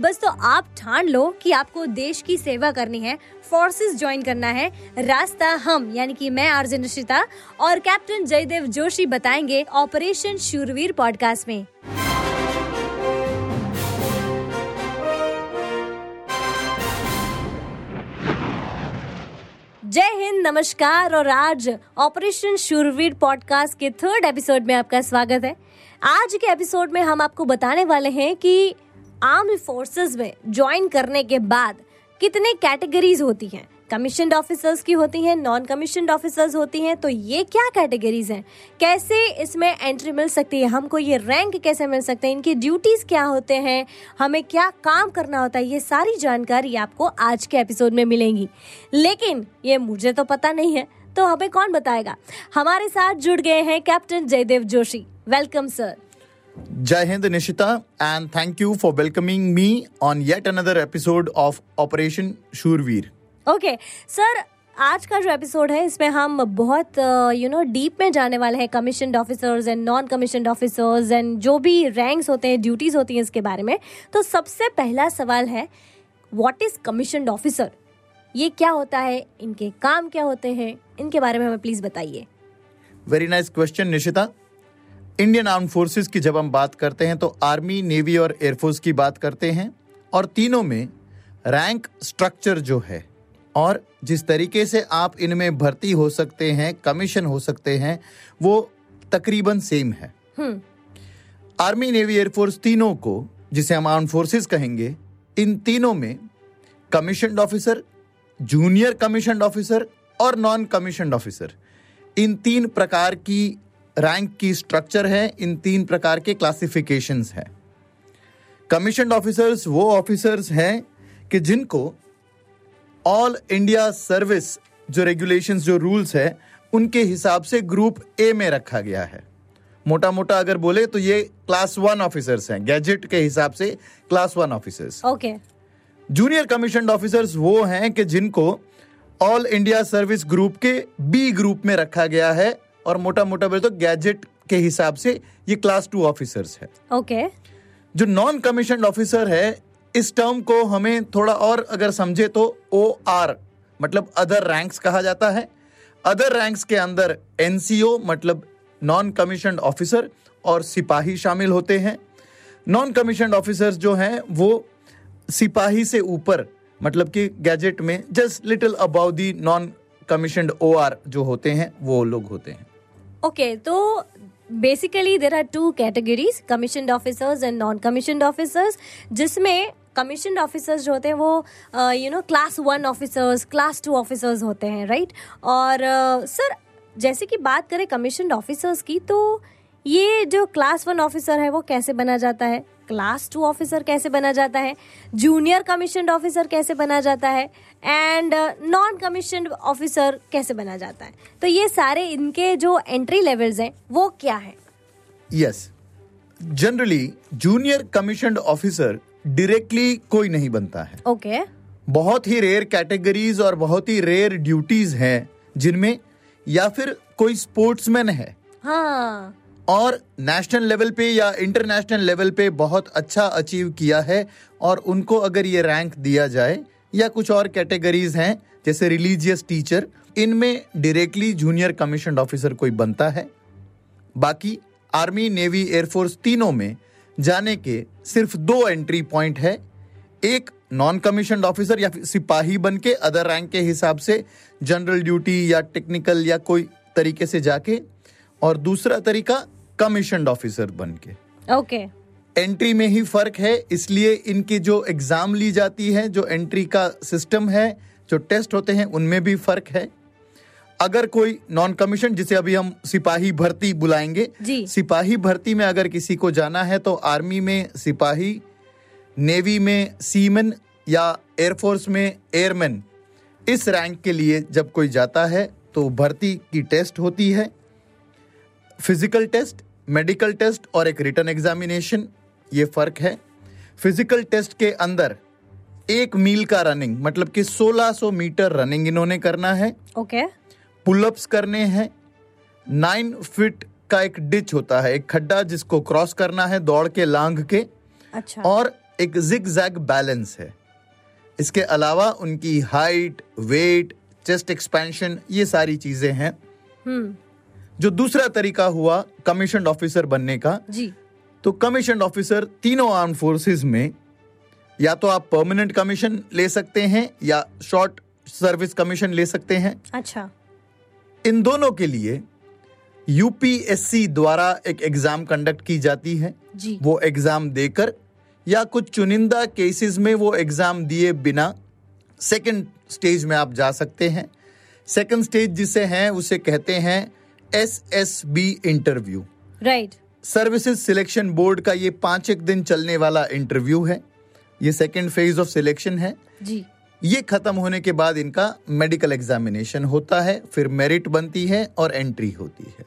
बस तो आप ठान लो कि आपको देश की सेवा करनी है फोर्सेस ज्वाइन करना है, रास्ता हम, यानी कि मैं, आरजे निशिता और कैप्टन जयदेव जोशी बताएँगे ऑपरेशन शूरवीर पॉडकास्ट में। जय हिंद, नमस्कार और आज ऑपरेशन शूरवीर पॉडकास्ट के थर्ड एपिसोड में आपका स्वागत है। आज के एपिसोड में हम आपको बताने वाले हैं कि आर्म फोर्सेस में ज्वाइन करने के बाद कितने कैटेगरीज होती हैं? कमीशन ऑफिसर्स की होती हैं नॉन कमीशन ऑफिसर्स होती हैं तो ये क्या कैटेगरीज हैं? कैसे इसमें एंट्री मिल सकती है? हमको ये रैंक कैसे मिल सकते हैं? इनकी ड्यूटीज़ क्या होते हैं? हमें क्या काम करना होता है? ये सारी जानकारी आपको आज के एपिसोड में मिलेंगी। लेकिन ये मुझे तो पता नहीं है तो हमें कौन बताएगा? हमारे साथ जुड़ गए हैं captain Jaidev Joshi welcome sir Jai Hind Nishita and thank you for welcoming me on yet another episode of Operation Shurveer. Okay sir आज का जो एपिसोड है इसमें हम बहुत यू नो डीप में जाने वाले हैं commission officers and non commission officers and जो भी रैंक्स होते हैं ड्यूटीज़ होती हैं इसके बारे में। तो सबसे पहला सवाल है व्हाट इज़ कमीशन ऑफिसर ये क्या होता है? इनके काम क्या होते हैं? इनके बारे में हमें प्लीज़ बताइए। Very nice question Nishita Indian arm forces की जब हम बात करते हैं तो आर्मी नेवी और एयरफोर्स की बात करते हैं और तीनों में रैंक स्ट्रक्चर जो है और जिस तरीके से आप इनमें भर्ती हो सकते हैं कमीशन हो सकते हैं वो तकरीबन सेम है। आर्मी नेवी एयरफोर्स तीनों को जिसे हम आर्म फोर्सेस कहेंगे इन तीनों में commission officer junior commission officer और नॉन कमीशन ऑफिसर इन तीन प्रकार की रैंक की स्ट्रक्चर है इन तीन प्रकार के क्लासिफिकेशंस है। कमीशन ऑफिसर्स वो ऑफिसर्स हैं कि जिनको ऑल इंडिया सर्विस जो रेगुलेशंस जो रूल्स है उनके हिसाब से ग्रुप ए में रखा गया है। मोटा मोटा अगर बोले तो ये क्लास वन ऑफिसर्स हैं गैजेट के हिसाब से class one officers okay junior commission officers वो हैं कि जिनको ऑल इंडिया सर्विस ग्रुप के बी ग्रुप में रखा गया है और मोटा मोटा बोले तो गैजेट के हिसाब से ये क्लास टू ऑफिसर्स है। ओके जो नॉन कमीशन ऑफिसर है इस टर्म को हमें थोड़ा और अगर समझे तो ओ आर मतलब अदर रैंक्स कहा जाता है। अदर रैंक्स के अंदर एनसीओ मतलब नॉन कमीशन ऑफिसर और सिपाही शामिल होते हैं। नॉन कमीशन ऑफिसर्स जो हैं वो सिपाही से ऊपर मतलब कि गैजेट में just little about the non commission O R जो होते हैं वो लोग होते हैं। ओके तो basically there are two categories commission officers and non commission officers जिसमें कमीशन ऑफिसर्स जो होते हैं वो you know class one officers class two officers होते हैं राइट right? और सर uh, जैसे कि बात करें कमीशन ऑफिसर्स की तो ये जो क्लास वन ऑफिसर है वो कैसे बना जाता है? क्लास टू ऑफिसर कैसे बना जाता है? जूनियर कमीशन ऑफिसर कैसे बना जाता है? एंड नॉन कमीशन ऑफिसर कैसे बना जाता है? तो ये सारे इनके जो एंट्री लेवल्स हैं वो क्या है? Yes generally junior commission officer directly कोई नहीं बनता है। ओके बहुत ही रेयर कैटेगरीज और बहुत ही रेयर ड्यूटीज़ हैं जिनमें या फिर कोई स्पोर्ट्समैन है। हाँ। और नेशनल लेवल पे या इंटरनेशनल लेवल पे बहुत अच्छा अचीव किया है और उनको अगर ये रैंक दिया जाए या कुछ और कैटेगरीज हैं, जैसे रिलीजियस टीचर इनमें डायरेक्टली जूनियर कमीशन ऑफिसर कोई बनता है। बाकी आर्मी नेवी एयरफोर्स तीनों में जाने के सिर्फ़ दो एंट्री पॉइंट है। एक नॉन कमीशन ऑफिसर या सिपाही बन के अदर रैंक के हिसाब से जनरल ड्यूटी या टेक्निकल या कोई तरीके से जाके। और दूसरा तरीका कमीशन ऑफिसर बन के ओके एंट्री में ही फ़र्क है इसलिए इनकी जो एग्ज़ाम ली जाती है जो एंट्री का सिस्टम है जो टेस्ट होते हैं उनमें भी फ़र्क है। अगर कोई नॉन कमीशन जिसे अभी हम सिपाही भर्ती बुलाएँगे जी। सिपाही भर्ती में अगर किसी को जाना है तो आर्मी में सिपाही नेवी में सीमन या एयरफोर्स में एयरमैन इस रैंक के लिए जब कोई जाता है तो भर्ती की टेस्ट होती है। फ़िज़िकल टेस्ट मेडिकल टेस्ट और एक रिटर्न एग्जामिनेशन ये फ़र्क है। फ़िज़िकल टेस्ट के अंदर एक मील का रनिंग मतलब कि 1600 मीटर रनिंग इन्होंने करना है। ओके। पुलअप्स करने हैं। नाइन फिट का एक डिच होता है एक खड्डा जिसको क्रॉस करना है दौड़ के लांग के। अच्छा। और एक जिग जैग बैलेंस है। इसके अलावा उनकी हाइट वेट चेस्ट एक्सपेंशन ये सारी चीज़ें हैं। हम्म। जो दूसरा तरीका हुआ कमीशन ऑफिसर बनने का जी। तो कमीशन ऑफिसर तीनों आर्म फोर्सेस में या तो आप परमानेंट कमीशन ले सकते हैं या शॉर्ट सर्विस कमीशन ले सकते हैं। अच्छा। इन दोनों के लिए यूपीएससी द्वारा एक एग्ज़ाम कंडक्ट की जाती है। जी। वो एग्ज़ाम देकर या कुछ चुनिंदा केसेस में वो एग्ज़ाम दिए बिना सेकंड स्टेज में आप जा सकते हैं। सेकंड स्टेज जिसे हैं उसे कहते हैं S S B interview right services selection board का ये पाँच एक दिन चलने वाला इंटरव्यू है। ये सेकंड फ़ेज़ ऑफ़ सिलेक्शन है। जी। ये खत्म होने के बाद इनका मेडिकल एग्जामिनेशन होता है फिर मेरिट बनती है और एंट्री होती है।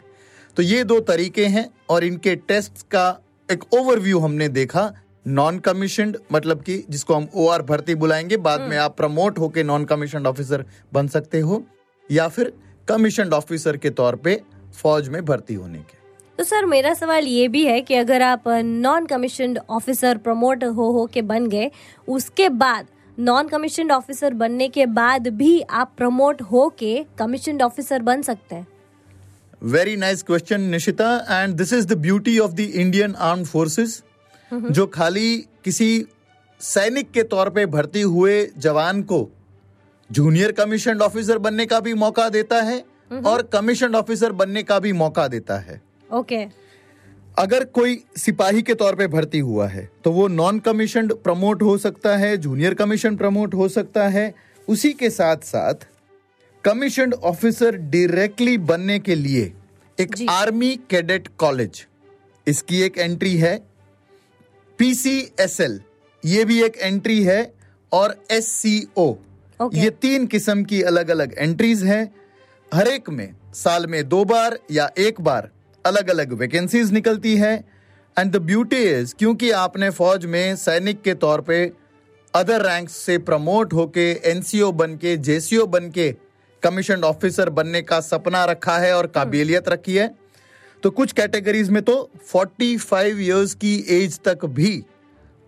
तो ये दो तरीके हैं और इनके टेस्ट का एक ओवरव्यू हमने देखा नॉन कमीशनड मतलब कि जिसको हम ओ आर भर्ती बुलाएँगे बाद में आप प्रमोट होके नॉन कमीशन ऑफिसर बन सकते हो या फिर कमीशन ऑफिसर के तौर पे फौज में भर्ती होने के। तो सर मेरा सवाल ये भी है कि अगर आप नॉन कमीशन ऑफिसर प्रमोट हो हो के बन गए उसके बाद नॉन कमीशन ऑफिसर बनने के बाद भी आप प्रमोट हो के कमीशन ऑफिसर बन सकते हैं। Very nice question Nishita and this is the beauty of the Indian arm forces जो खाली किसी सैनिक के तौर पे भर्ती हुए जवान को जूनियर कमीशन ऑफिसर बनने का भी मौका देता है और कमीशन ऑफिसर बनने का भी मौका देता है। ओके अगर कोई सिपाही के तौर पे भर्ती हुआ है तो वो नॉन कमीशन प्रमोट हो सकता है जूनियर कमीशन प्रमोट हो सकता है। उसी के साथ साथ कमीशन ऑफिसर डायरेक्टली बनने के लिए एक आर्मी कैडेट कॉलेज इसकी एक एंट्री है। पीसीएसएल ये भी एक एंट्री है। और एससीओ ओके। ये तीन किस्म की अलग अलग एंट्रीज हैं। हर एक में साल में दो बार या एक बार अलग अलग वैकेंसीज निकलती है। एंड द ब्यूटी इज़ क्योंकि आपने फौज में सैनिक के तौर पे अदर रैंक्स से प्रमोट होके एनसीओ बन के जेसीओ बन के कमीशन ऑफिसर बनने का सपना रखा है और काबिलियत रखी है तो कुछ कैटेगरीज में तो 45 इयर्स की एज तक भी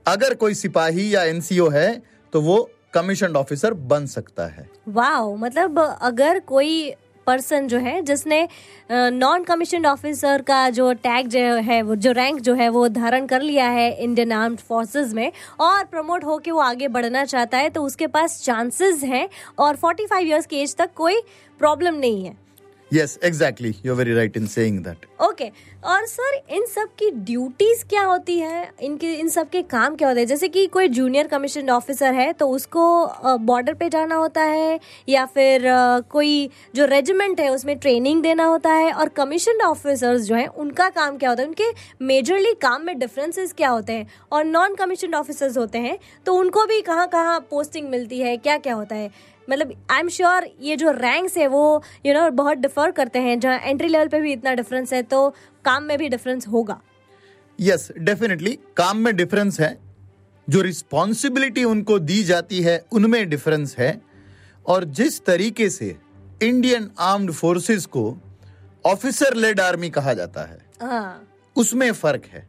अगर कोई सिपाही या एनसीओ है तो वो कमीशन ऑफिसर बन सकता है। वाओ मतलब अगर कोई पर्सन जो है, जिसने नॉन कमीशन ऑफिसर का जो टैग जो है, वो जो रैंक जो है, वो धारण कर लिया है इंडियन आर्म्ड फोर्सेस में और प्रमोट होके वो आगे बढ़ना चाहता है तो उसके पास चांसेस हैं और 45 इयर्स की एज तक कोई प्रॉब्लम नहीं है। Yes exactly you very right in saying that okay और सर, इन सब की ड्यूटीज़ क्या होती है? इनके, इन सब के काम क्या होते हैं? जैसे कि कोई जूनियर कमीशन ऑफिसर है तो उसको बॉर्डर पे जाना होता है, या फिर कोई जो रेजिमेंट है, उसमें ट्रेनिंग देना होता है, और कमीशन ऑफिसर्स जो हैं, उनका काम क्या होता है? उनके मेजरली काम में डिफरेंसेस क्या होते हैं? और नॉन कमीशन ऑफिसर्स होते हैं तो उनको भी कहाँ कहाँ पोस्टिंग मिलती है? क्या क्या होता है? मतलब आई एम श्योर ये जो रैंक्स है वो यू you नो know, बहुत डिफर करते हैं जहाँ एंट्री लेवल पे भी इतना डिफरेंस है तो काम में भी डिफरेंस होगा। यस डेफिनेटली काम में डिफरेंस है। जो रिस्पॉन्सिबिलिटी उनको दी जाती है उनमें डिफरेंस है। और जिस तरीके से इंडियन आर्म्ड फोर्सेस को ऑफिसर लेड आर्मी कहा जाता है हाँ। उसमें फ़र्क है।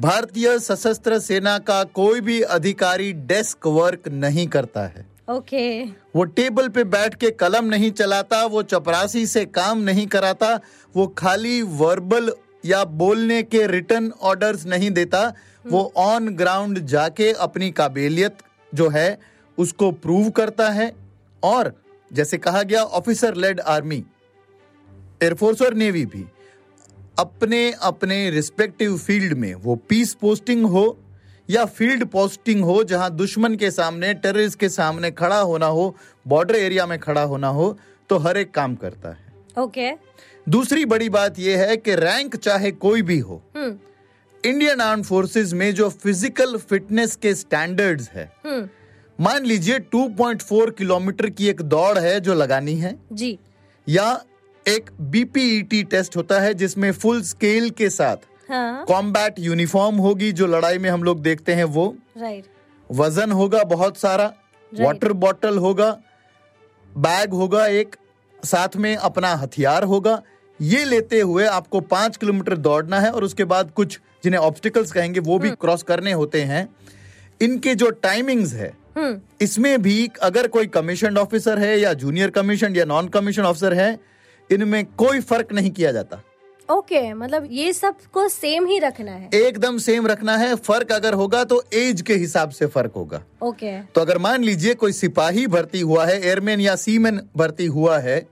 भारतीय सशस्त्र सेना का कोई भी अधिकारी डेस्क वर्क नहीं करता है। ओके वो टेबल पे बैठ के कलम नहीं चलाता, वो चपरासी से काम नहीं कराता, वो खाली वर्बल या बोलने के रिटर्न ऑर्डर्स नहीं देता, वो ऑन ग्राउंड जाके अपनी काबिलियत जो है, उसको प्रूव करता है। और जैसे कहा गया officer led army air force और नेवी भी अपने अपने रिस्पेक्टिव फ़ील्ड में वो पीस पोस्टिंग हो या फ़ील्ड पोस्टिंग हो जहाँ दुश्मन के सामने टेररिस्ट के सामने खड़ा होना हो बॉर्डर एरिया में खड़ा होना हो तो हर एक काम करता है। ओके दूसरी बड़ी बात यह है कि रैंक चाहे कोई भी हो हम्म। इंडियन आर्म फोर्सेस में जो फ़िज़िकल फिटनेस के स्टैंडर्ड्स है हम्म। मान लीजिए 2.4 किलोमीटर की एक दौड़ है जो लगानी है जी। या एक बीपीईटी टेस्ट होता है जिसमें फुल स्केल के साथ हाँ। कॉम्बैट यूनिफॉर्म होगी जो लड़ाई में हम लोग देखते हैं वो। राइट वज़न होगा बहुत सारा. वाटर बॉटल होगा बैग होगा एक साथ में अपना हथियार होगा। ये लेते हुए आपको पाँच किलोमीटर दौड़ना है और उसके बाद कुछ जिन्हें ऑब्स्टिकल्स कहेंगे वो भी क्रॉस करने होते हैं। इनके जो टाइमिंग्स है हम्म। इसमें भी अगर कोई कमीशन ऑफिसर है या जूनियर कमीशन या नॉन कमीशन ऑफिसर है इनमें कोई फ़र्क नहीं किया जाता। ओके okay, मतलब ये सबको सेम ही रखना है। एकदम सेम रखना है। फ़र्क अगर होगा तो एज के हिसाब से फ़र्क होगा। ओके। okay. तो अगर मान लीजिए कोई सिपाही भर्ती हुआ है एयरमैन या सीमैन भर्ती हुआ है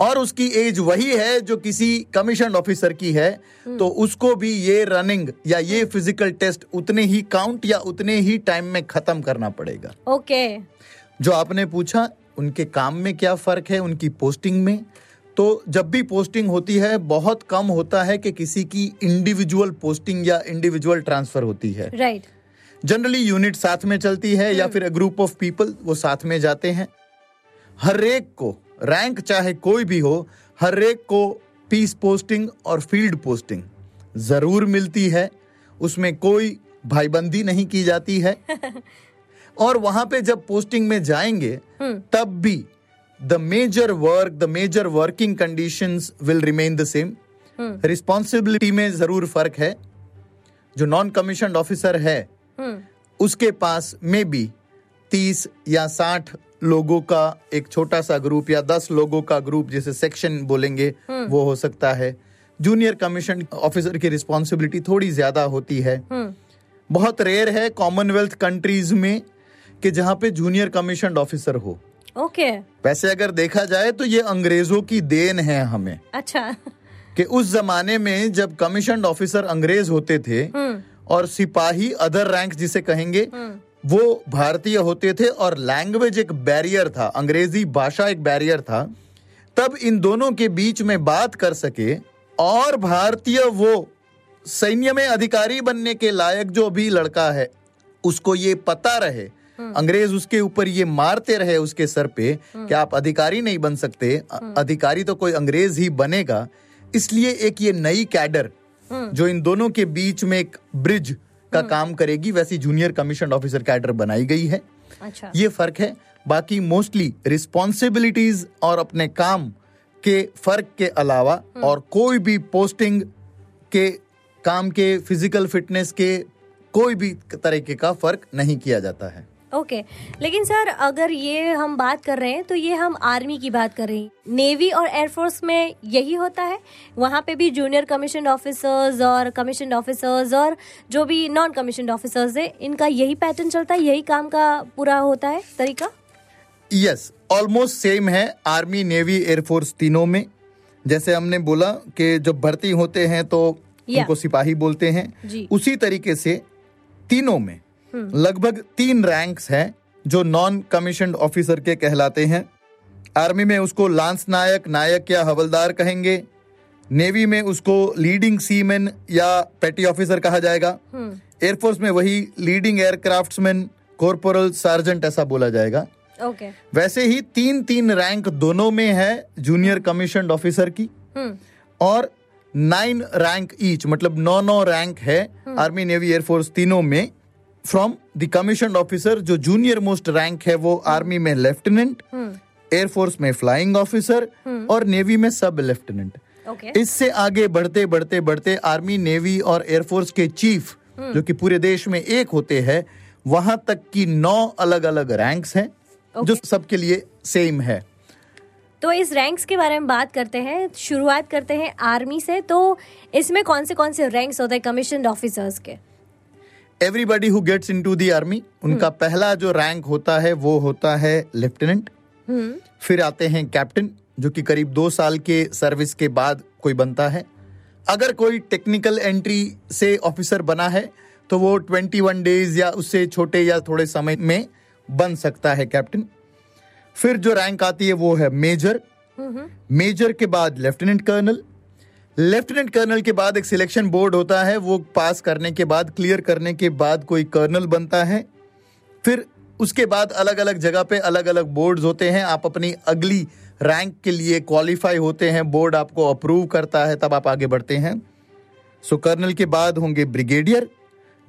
और उसकी एज वही है जो किसी कमीशन ऑफिसर की है तो उसको भी ये रनिंग या ये फ़िज़िकल टेस्ट उतने ही काउंट या उतने ही टाइम में खत्म करना पड़ेगा। ओके। okay. जो आपने पूछा उनके काम में क्या फ़र्क है? उनकी पोस्टिंग में? तो जब भी पोस्टिंग होती है बहुत कम होता है कि किसी की इंडिविजुअल पोस्टिंग या इंडिविजुअल ट्रांसफ़र होती है। राइट जनरली यूनिट साथ में चलती है या फिर ग्रुप ऑफ़ पीपल वो साथ में जाते हैं। हर एक को रैंक चाहे कोई भी हो हर एक को पीस पोस्टिंग और फ़ील्ड पोस्टिंग ज़रूर मिलती है। उसमें कोई भाईबंदी नहीं की जाती है। और वहाँ पे जब पोस्टिंग में जाएँगे तब भी the major work the major working conditions will remain the same responsibility में ज़रूर फ़र्क है। जो नॉन कमीशन ऑफिसर है हम्म उसके पास में भी तीस या साठ लोगों का एक छोटा सा ग्रुप या दस लोगों का ग्रुप जिसे सेक्शन बोलेंगे वो हो सकता है। जूनियर कमीशन ऑफिसर की रिस्पॉन्सिबिलिटी थोड़ी ज़्यादा होती है। बहुत रेयर है कॉमनवेल्थ कंट्रीज़ में कि जहाँ पे जूनियर कमीशन ऑफिसर हो। ओके वैसे अगर देखा जाए तो ये अंग्रेज़ों की देन है हमें। अच्छा। कि उस जमाने में जब कमीशन ऑफिसर अंग्रेज़ होते थे हम्म। और सिपाही अदर रैंक जिसे कहेंगे वो भारतीय होते थे और लैंग्वेज एक बैरियर था अंग्रेज़ी भाषा एक बैरियर था तब इन दोनों के बीच में बात कर सके और भारतीय वो सैन्य में अधिकारी बनने के लायक जो भी लड़का है उसको ये पता रहे अंग्रेज़ उसके ऊपर ये मारते रहे उसके सर पे कि आप अधिकारी नहीं बन सकते। अधिकारी तो कोई अंग्रेज़ ही बनेगा। इसलिए एक ये नई कैडर जो इन दोनों के बीच में एक ब्रिज का काम करेगी वैसी जूनियर कमीशन ऑफिसर कैडर बनाई गई है। अच्छा। ये फ़र्क है। बाकी मोस्टली रिस्पॉन्सिबिलिटीज और अपने काम के फ़र्क के अलावा और कोई भी पोस्टिंग के काम के फ़िज़िकल फिटनेस के कोई भी तरीके का फ़र्क नहीं किया जाता है। ओके। लेकिन सर अगर ये हम बात कर रहे हैं तो ये हम आर्मी की बात कर रहे हैं। नेवी और एयरफोर्स में यही होता है। वहाँ पे भी जूनियर कमीशन ऑफिसर्स और कमीशन ऑफिसर्स और जो भी नॉन कमीशन ऑफिसर्स है इनका यही पैटर्न चलता है यही काम का पूरा होता है। तरीका? यस ऑलमोस्ट सेम है आर्मी नेवी एयरफोर्स तीनों में। जैसे हमने बोला कि जब भर्ती होते हैं तो Yeah. उनको सिपाही बोलते हैं। उसी तरीके से तीनों में लगभग तीन रैंक्स हैं जो नॉन कमीशन ऑफिसर के कहलाते हैं। आर्मी में उसको लांस नायक नायक या हवलदार कहेंगे। नेवी में उसको लीडिंग सीमैन या पेटी ऑफिसर कहा जाएगा। एयरफोर्स में वही लीडिंग एयरक्राफ्ट्समैन कॉर्पोरल सार्जेंट ऐसा बोला जाएगा। ओके वैसे ही तीन तीन रैंक दोनों में है जूनियर कमीशन ऑफिसर की। हम्म। और नाइन रैंक ईच मतलब नौ नौ रैंक है आर्मी नेवी एयरफोर्स तीनों में। फ्रॉम द कमीशन ऑफिसर जो जूनियर मोस्ट रैंक है वो आर्मी में लेफ्टिनेंट एयरफोर्स में फ्लाइंग ऑफिसर और नेवी में सब लेफ्टिनेंट ओके इससे आगे बढ़ते बढ़ते बढ़ते आर्मी नेवी और एयरफोर्स के चीफ जो कि पूरे देश में एक होते हैं वहाँ तक की नौ अलग अलग रैंक्स हैं okay. जो सबके लिए सेम है। तो इस रैंक्स के बारे में बात करते हैं शुरुआत करते हैं आर्मी से तो इसमें कौन से कौन से रैंक्स होते हैं कमीशन ऑफिसर्स के? Everybody who gets into the army उनका पहला जो रैंक होता है वो होता है लेफ्टिनेंट हम्म फिर आते हैं कैप्टन जो कि करीब दो साल के सर्विस के बाद कोई बनता है। अगर कोई टेक्निकल एंट्री से ऑफिसर बना है तो वो 21 डेज़ या उससे छोटे या थोड़े समय में बन सकता है कैप्टन फिर जो रैंक आती है वो है मेजर मेजर के बाद लेफ्टिनेंट कर्नल लेफ्टिनेंट कर्नल के बाद एक सिलेक्शन बोर्ड होता है, वो पास करने के बाद, क्लियर करने के बाद कोई कर्नल बनता है। फिर उसके बाद अलग अलग जगह पे अलग अलग बोर्ड्स होते हैं। आप अपनी अगली रैंक के लिए क्वालिफाई होते हैं। बोर्ड आपको अप्रूव करता है, तब आप आगे बढ़ते हैं। सो कर्नल के बाद होंगे ब्रिगेडियर।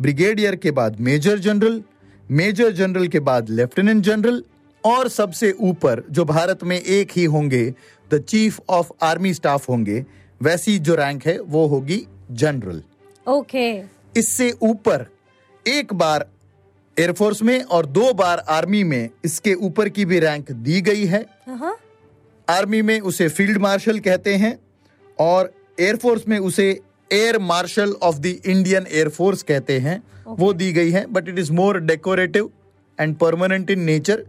ब्रिगेडियर के बाद मेजर जनरल। मेजर जनरल के बाद लेफ्टिनेंट जनरल। और सबसे ऊपर, जो भारत में एक ही होंगे, the chief of army staff होंगे वैसी जो रैंक है वो होगी जनरल ओके इससे ऊपर एक बार एयरफोर्स में और दो बार आर्मी में इसके ऊपर की भी रैंक दी गई है. हाँ आर्मी में उसे फ़ील्ड मार्शल कहते हैं और एयरफोर्स में उसे air marshal of the Indian air force कहते हैं. Okay. वो दी गई है but it is more decorative and permanent in nature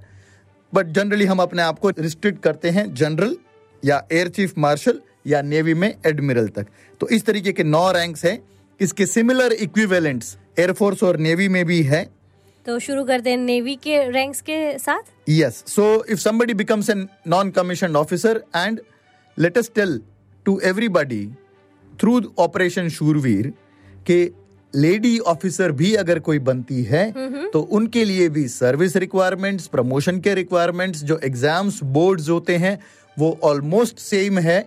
but generally हम अपने आप को रिस्ट्रिक्ट करते हैं जनरल या एयर चीफ मार्शल या नेवी में एडमिरल तक। तो इस तरीके के नौ रैंक्स हैं। इसके सिमिलर इक्विवेलेंट्स एयरफोर्स और नेवी में भी है। तो शुरू करते हैं नेवी के रैंक्स के साथ? Yes. So if somebody becomes a non-commissioned officer and let us tell to everybody through Operation Shurveer कि लेडी ऑफिसर भी अगर कोई बनती है तो उनके लिए भी सर्विस रिक्वायरमेंट्स प्रमोशन के रिक्वायरमेंट्स जो एग्ज़ाम्स बोर्ड्स होते हैं वो ऑलमोस्ट सेम है।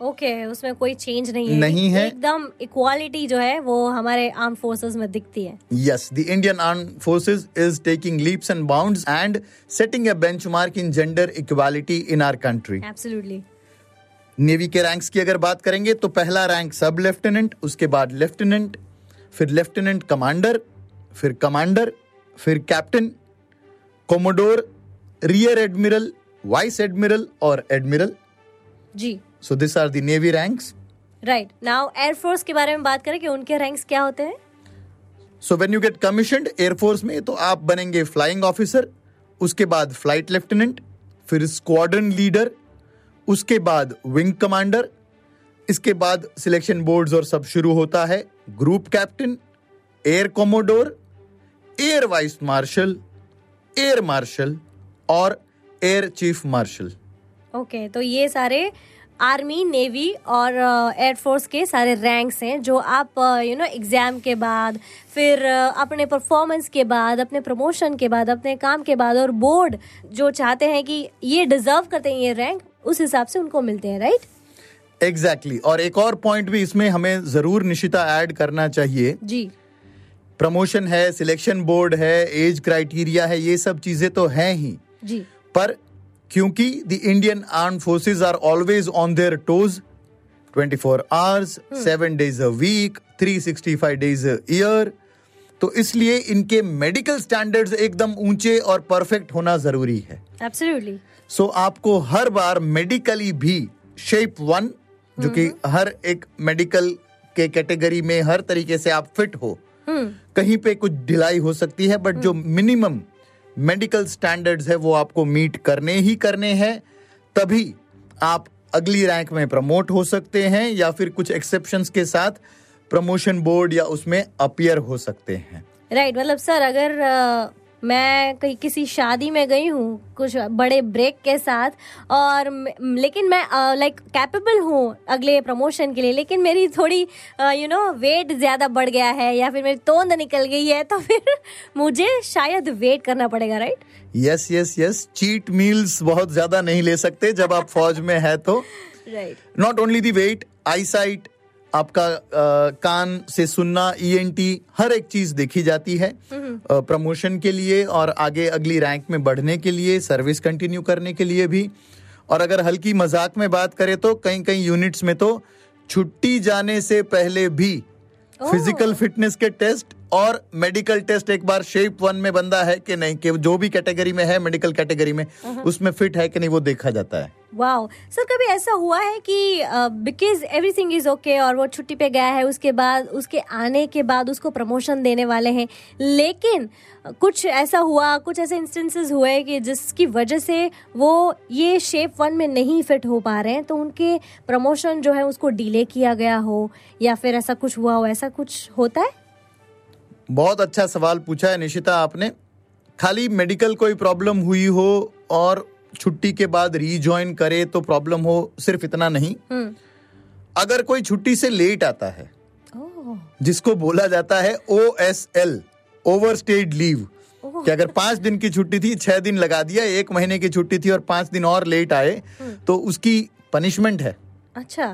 ओके okay, उसमें कोई चेंज नहीं है। नहीं है। एकदम इक्वालिटी जो है वो हमारे आर्म फोर्सेस में दिखती है। Yes, the Indian Armed Forces is taking leaps and bounds and setting a benchmark in gender equality in our country. Absolutely navy के रैंक्स की अगर बात करेंगे तो पहला रैंक सब लेफ्टिनेंट उसके बाद लेफ्टिनेंट फिर लेफ्टिनेंट कमांडर फिर कमांडर फिर captain commodore rear admiral vice admiral और admiral ji. So this are the navy ranks right now air force के बारे में बात करें कि उनके रैंक्स क्या होते हैं। So when you get commissioned air force में तो आप बनेंगे फ्लाइंग ऑफिसर उसके बाद फ़्लाइट लेफ्टिनेंट फिर स्क्वाड्रन लीडर उसके बाद विंग कमांडर इसके बाद सिलेक्शन बोर्ड्स और सब शुरू होता है। Group captain air commodore air vice marshal air marshal और एयर चीफ मार्शल ओके तो ये सारे आर्मी नेवी और एयरफोर्स के सारे रैंक्स हैं जो आप यू नो एग्ज़ाम के बाद फिर अपने परफॉर्मेंस के बाद अपने प्रमोशन के बाद अपने काम के बाद और बोर्ड जो चाहते हैं कि ये डिजर्व करते हैं ये रैंक उस हिसाब से उनको मिलते हैं राइट एग्जैक्टली exactly. और एक और पॉइंट भी इसमें हमें ज़रूर निशिता ऐड करना चाहिए। जी। प्रमोशन है सिलेक्शन बोर्ड है एज क्राइटेरिया है ये सब चीज़ें तो हैं ही। जी। पर क्योंकि the Indian arm forces are always on their toes 24 hours seven days a week 365 days a year तो इसलिए इनके मेडिकल स्टैंडर्ड्स एकदम ऊँचे और परफेक्ट होना ज़रूरी है। एब्सोल्युटली सो so, आपको हर बार मेडिकली भी शेप वन जो कि हर एक मेडिकल के कैटेगरी में हर तरीके से आप फिट हो। कहीं पे कुछ ढिलाई हो सकती है बट जो मिनिमम मेडिकल स्टैंडर्ड्स है वो आपको मीट करने ही करने हैं। तभी आप अगली रैंक में प्रमोट हो सकते हैं या फिर कुछ एक्सेप्शंस के साथ प्रमोशन बोर्ड या उसमें अपियर हो सकते हैं। राइट right, मतलब सर अगर मैं कहीं किसी शादी में गई हूँ कुछ बड़े ब्रेक के साथ और लेकिन मैं लाइक कैपेबल हूँ अगले प्रमोशन के लिए लेकिन मेरी थोड़ी यू नो वेट ज़्यादा बढ़ गया है या फिर मेरी तोंद निकल गई है तो फिर मुझे शायद वेट करना पड़ेगा right yes yes yes cheat meals बहुत ज़्यादा नहीं ले सकते जब आप फौज में है तो। Right not only the weight eyesight आपका आ, कान से सुनना ईएनटी हर एक चीज़ देखी जाती है प्रमोशन के लिए और आगे अगली रैंक में बढ़ने के लिए सर्विस कंटिन्यू करने के लिए भी। और अगर हल्की मज़ाक में बात करें तो कई कई यूनिट्स में तो छुट्टी जाने से पहले भी फ़िज़िकल फिटनेस के टेस्ट और मेडिकल टेस्ट एक बार शेप वन में बंदा है कि नहीं कि जो भी कैटेगरी में है मेडिकल कैटेगरी में उसमें फिट है कि नहीं वो देखा जाता है। वाओ सर कभी ऐसा हुआ है कि बिकॉज़ एवरीथिंग इज़ ओके और वो छुट्टी पे गया है उसके बाद उसके आने के बाद उसको प्रमोशन देने वाले हैं लेकिन कुछ ऐसा हुआ कुछ ऐसे इंस्टेंसेस हुए कि जिसकी वजह से वो ये शेप वन में नहीं फिट हो पा रहे हैं तो उनके प्रमोशन जो है उसको डिले किया गया हो या फिर ऐसा कुछ हुआ हो ऐसा कुछ होता है? बहुत अच्छा सवाल पूछा है निशिता आपने। खाली मेडिकल कोई प्रॉब्लम हुई हो और छुट्टी के बाद रीजॉइन करे तो प्रॉब्लम हो सिर्फ़ इतना नहीं। हम्म। अगर कोई छुट्टी से लेट आता है जिसको बोला जाता है O S L over stayed leave कि अगर पाँच दिन की छुट्टी थी छह दिन लगा दिया एक महीने की छुट्टी थी और पाँच दिन और लेट आए तो उसकी पनिशमेंट है। अच्छा।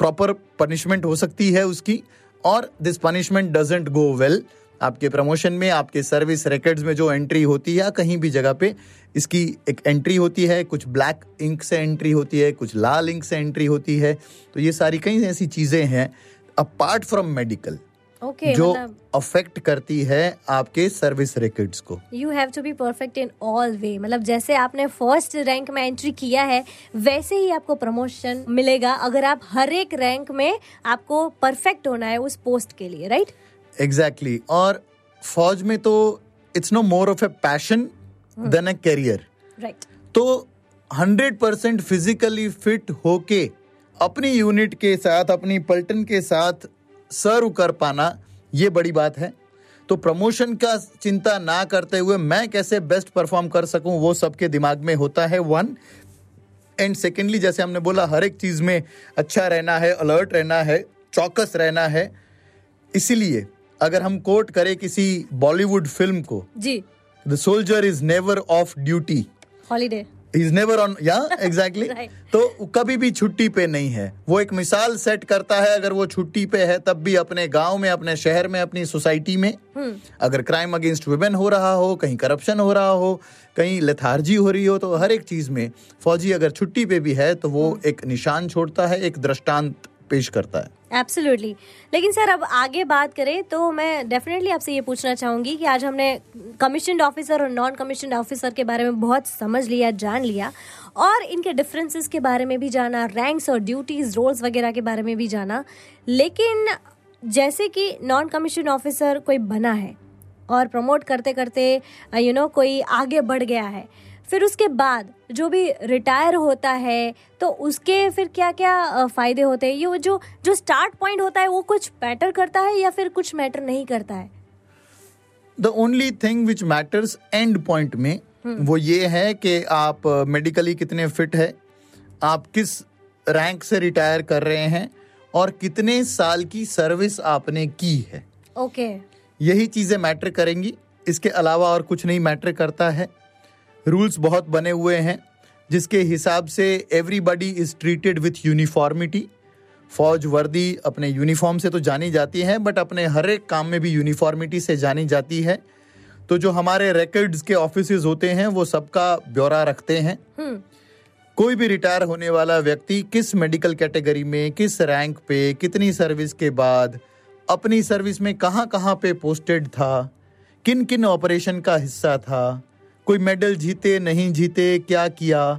प्रॉपर पनिशमेंट हो सकती है उसकी और this punishment doesn't go well आपके प्रमोशन में आपके सर्विस रिकॉर्ड्स में जो एंट्री होती है या कहीं भी जगह पे इसकी एक एंट्री होती है कुछ ब्लैक इंक से एंट्री होती है कुछ लाल इंक से एंट्री होती है तो ये सारी कई ऐसी चीज़ें हैं अपार्ट फ्रॉम मेडिकल ओके जो मतलब अफेक्ट करती है आपके सर्विस रिकॉर्ड्स को। You have to be perfect in all way मतलब जैसे आपने फ़र्स्ट रैंक में एंट्री किया है वैसे ही आपको प्रमोशन मिलेगा। अगर आप हर एक रैंक में आपको परफेक्ट होना है उस पोस्ट के लिए राइट एग्जैक्टली exactly. और फौज में तो it's no more of a passion than a career right तो हंड्रेड परसेंट फिजिकली फिट होके अपनी यूनिट के साथ अपनी पलटन के साथ सर्व कर पाना ये बड़ी बात है। तो प्रमोशन का चिंता ना करते हुए मैं कैसे बेस्ट परफॉर्म कर सकूँ वो सबके दिमाग में होता है वन एंड सेकेंडली जैसे हमने बोला हर एक चीज़ में अच्छा रहना है अलर्ट रहना है चौकस रहना है। इसीलिए अगर हम कोट करें किसी बॉलीवुड फ़िल्म को जी। The soldier is never off duty holiday is never on yeah exactly तो कभी भी छुट्टी पे नहीं है। वो एक मिसाल सेट करता है अगर वो छुट्टी पे है तब भी अपने गाँव में अपने शहर में अपनी सोसाइटी में। अगर क्राइम अगेंस्ट वुमेन हो रहा हो कहीं करप्शन हो रहा हो कहीं लेथार्जी हो रही हो तो हर एक चीज़ में फौजी अगर छुट्टी पे भी है तो वो एक निशान छोड़ता है एक दृष्टांत पेश करता है। एब्सोल्युटली लेकिन सर, अब आगे बात करें तो मैं डेफिनेटली आपसे ये पूछना चाहूँगी कि आज हमने कमीशन ऑफिसर और नॉन कमीशन ऑफिसर के बारे में बहुत समझ लिया, जान लिया, और इनके डिफरेंसेस के बारे में भी जाना रैंक्स और ड्यूटीज़ रोल्स वगैरह के बारे में भी जाना। लेकिन जैसे कि नॉन कमीशन ऑफिसर कोई बना है, और प्रमोट करते करते यू नो कोई आगे बढ़ गया है फिर उसके बाद जो भी रिटायर होता है तो उसके फिर क्या क्या फ़ायदे होते हैं? ये जो जो स्टार्ट पॉइंट होता है वो कुछ मैटर करता है या फिर कुछ मैटर नहीं करता है? The only thing which matters end point में वो ये है कि आप मेडिकली कितने फिट है आप किस रैंक से रिटायर कर रहे हैं और कितने साल की सर्विस आपने की है। Okay okay. यही चीज़ें मैटर करेंगी। इसके अलावा और कुछ नहीं मैटर करता है। रूल्स बहुत बने हुए हैं जिसके हिसाब से everybody is treated with uniformity फौज वर्दी अपने यूनिफॉर्म से तो जानी जाती है बट अपने हर एक काम में भी यूनिफॉर्मिटी से जानी जाती है। तो जो हमारे रिकॉर्ड्स के ऑफ़िस होते हैं वो सबका ब्यौरा रखते हैं। हम्म। कोई भी रिटायर होने वाला व्यक्ति किस मेडिकल कैटेगरी में किस रैंक पे कितनी सर्विस के बाद अपनी सर्विस में कहाँ कहाँ पे पोस्टेड था किन किन ऑपरेशन का हिस्सा था कोई मेडल जीते नहीं जीते क्या किया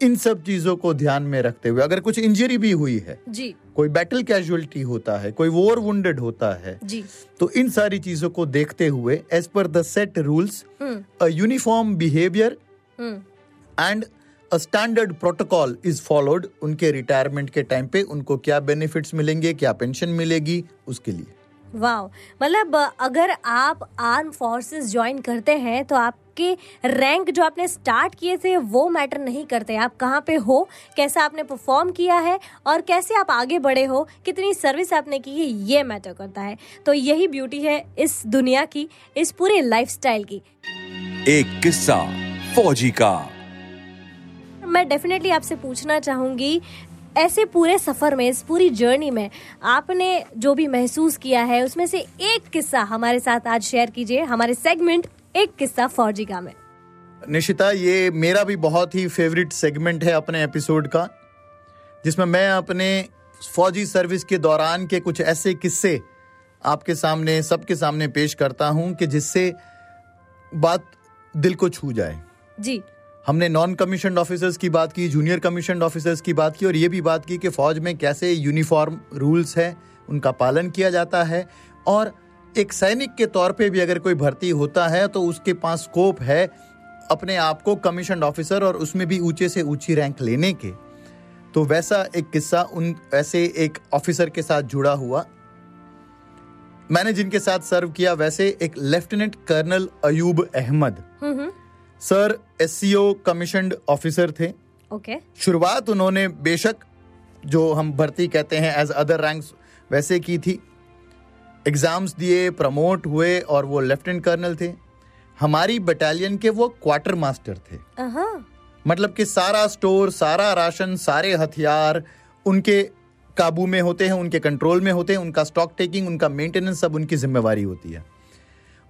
इन सब चीज़ों को ध्यान में रखते हुए अगर कुछ इंजरी भी हुई है जी। कोई बैटल कैजुअलिटी होता है कोई वॉर वुंडेड होता है जी। तो इन सारी चीज़ों को देखते हुए as per the set rules a uniform behaviour and a standard protocol is followed उनके रिटायरमेंट के टाइम पे उनको क्या बेनिफिट्स मिलेंगे क्या पेंशन मिलेगी उसके लिए। वाह मतलब अगर आप आर्म फोर्सेस ज्वाइन करते हैं तो आपके रैंक जो आपने स्टार्ट किए थे वो मैटर नहीं करते। आप कहाँ पे हो कैसा आपने परफॉर्म किया है और कैसे आप आगे बढ़े हो कितनी सर्विस आपने की है ये मैटर करता है। तो यही ब्यूटी है इस दुनिया की इस पूरे लाइफस्टाइल की। एक किस्सा फौजी का। मैं डेफिनेटली आपसे पूछना चाहूँगी ऐसे पूरे सफ़र में इस पूरी जर्नी में आपने जो भी महसूस किया है उसमें से एक किस्सा हमारे साथ आज शेयर कीजिए। हमारे सेगमेंट एक किस्सा फौजी का में। निशिता ये मेरा भी बहुत ही फेवरेट सेगमेंट है अपने एपिसोड का जिसमें मैं अपने फौजी सर्विस के दौरान के कुछ ऐसे किस्से आपके सामने सबके सामने पेश करता हूँ कि जिससे बात दिल को छू जाए। जी। हमने नॉन कमीशन ऑफिसर्स की बात की जूनियर कमीशन ऑफिसर्स की बात की और ये भी बात की कि फौज में कैसे यूनिफॉर्म रूल्स है, उनका पालन किया जाता है और एक सैनिक के तौर पे भी अगर कोई भर्ती होता है तो उसके पास स्कोप है अपने आप को कमीशन ऑफिसर और उसमें भी ऊँचे से ऊँची रैंक लेने के। तो वैसा एक किस्सा उन ऐसे एक ऑफिसर के साथ जुड़ा हुआ। मैंने जिनके साथ सर्व किया, वैसे एक lieutenant colonel Ayub Ahmed. Hmm hmm. Sir S C O commission officer थे। ओके शुरुआत उन्होंने बेशक जो हम भर्ती कहते हैं एज अदर रैंक्स वैसे की थी। एग्ज़ाम्स दिए प्रमोट हुए और वो लेफ्टिनेंट कर्नल थे। हमारी बटालियन के वो क्वार्टर मास्टर थे। अहा, मतलब कि सारा स्टोर सारा राशन सारे हथियार उनके काबू में होते हैं उनके कंट्रोल में होते हैं उनका स्टॉक टेकिंग उनका मेंटेनेंस सब उनकी जिम्मेवारी होती है।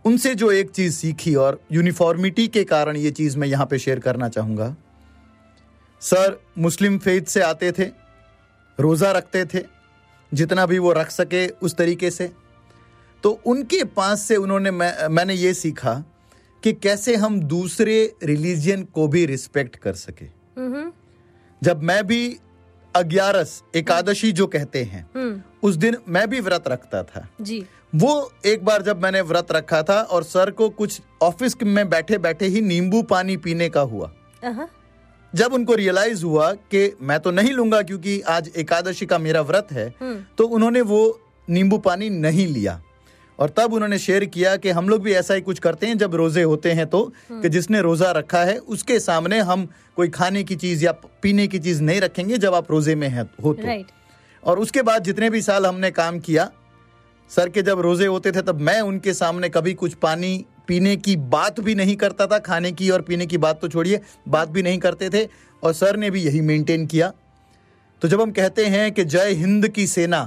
उनसे जो एक चीज़ सीखी और यूनिफॉर्मिटी के कारण ये चीज़ मैं यहाँ पे शेयर करना चाहूँगा। सर मुस्लिम फेथ से आते थे रोजा रखते थे जितना भी वो रख सके उस तरीके से। तो उनके पास से उन्होंने मैं, मैंने ये सीखा कि कैसे हम दूसरे रिलीजियन को भी रिस्पेक्ट कर सके। हम्म, जब मैं भी अग्यारस एकादशी जो कहते हैं हम्म, उस दिन मैं भी व्रत रखता था। जी। वो एक बार जब मैंने व्रत रखा था और सर को कुछ ऑफ़िस में बैठे बैठे ही नींबू पानी पीने का हुआ। जब उनको रियलाइज़ हुआ कि मैं तो नहीं लूँगा क्योंकि आज एकादशी का मेरा व्रत है तो उन्होंने वो नींबू पानी नहीं लिया। और तब उन्होंने शेयर किया कि हम लोग भी ऐसा ही कुछ करते हैं जब रोज़े होते हैं तो कि जिसने रोजा रखा है उसके सामने हम कोई खाने की चीज़ या पीने की चीज़ नहीं रखेंगे जब आप रोज़े में हैं हो। तो और उसके बाद जितने भी साल हमने काम किया सर के जब रोज़े होते थे, तब मैं उनके सामने कभी कुछ पानी पीने की बात भी नहीं करता था, खाने की और पीने की बात तो छोड़िए, बात भी नहीं करते थे, और सर ने भी यही मेंटेन किया। तो जब हम कहते हैं कि जय हिंद की सेना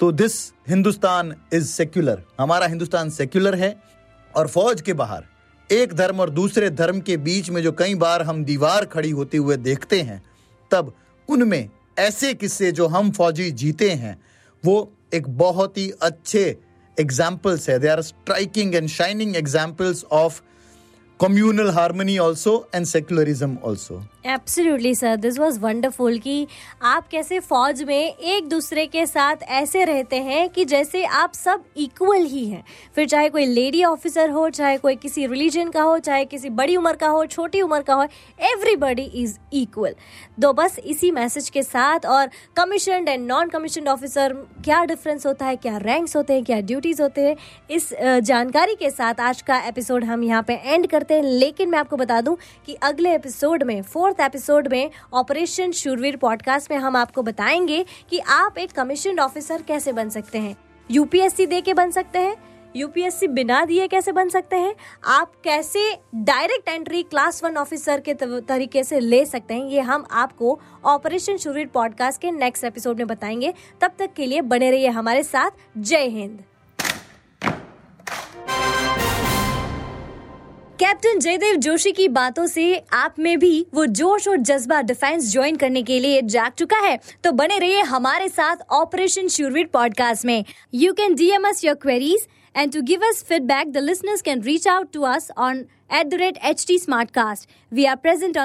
तो दिस हिंदुस्तान इज़ सेक्युलर हमारा हिंदुस्तान सेक्युलर है, और फौज के बाहर, एक धर्म और दूसरे धर्म के बीच में जो कई बार हम दीवार खड़ी होते हुए देखते हैं, तब उनमें ऐसे किस्से जो हम फौजी जीते हैं, वो एक बहुत ही अच्छे एग्जाम्पल्स है। They are striking and shining examples of communal harmony also and secularism also absolutely sir this was wonderful कि आप कैसे फौज में एक दूसरे के साथ ऐसे रहते हैं कि जैसे आप सब इक्वल ही हैं। फिर चाहे कोई लेडी ऑफिसर हो, चाहे कोई किसी रिलीजन का हो, चाहे किसी बड़ी उम्र का हो, छोटी उम्र का हो एवरीबडी इज़ इक्वल तो बस इसी मैसेज के साथ और commission and non commission officer क्या डिफरेंस होता है, क्या रैंक्स होते हैं, क्या ड्यूटीज़ होते हैं, इस जानकारी के साथ आज का एपिसोड हम यहाँ पे एंड करते हैं। लेकिन मैं आपको बता दूँ कि अगले एपिसोड में फोर्थ एपिसोड में ऑपरेशन शूरवीर पॉडकास्ट में हम आपको बताएँगे कि आप एक कमीशन ऑफिसर कैसे बन सकते हैं। यूपीएससी दे के बन सकते हैं, यूपीएससी बिना दिए कैसे बन सकते हैं? आप कैसे direct entry class one officer के तरीके से ले सकते हैं? ये हम आपको ऑपरेशन शूरवीर पॉडकास्ट के नेक्स्ट एपिसोड में बताएँगे। तब तक के लिए बने रहिए हमारे साथ। जय हिंद। कैप्टन जयदेव जोशी की बातों से आप में भी वो जोश और जज्बा डिफेंस ज्वाइन करने के लिए जाग चुका है। तो बने रहिए हमारे साथ ऑपरेशन शूरवीर पॉडकास्ट में। You can DM us your queries and to give us feedback the listeners can reach out to us on at the rate HT Smartcast. We are present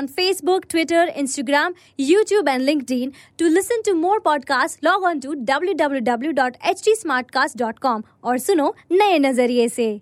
to more podcast log on to W W W dot H podcasts, Smartcast dot com और सुनो नए नज़रिए से।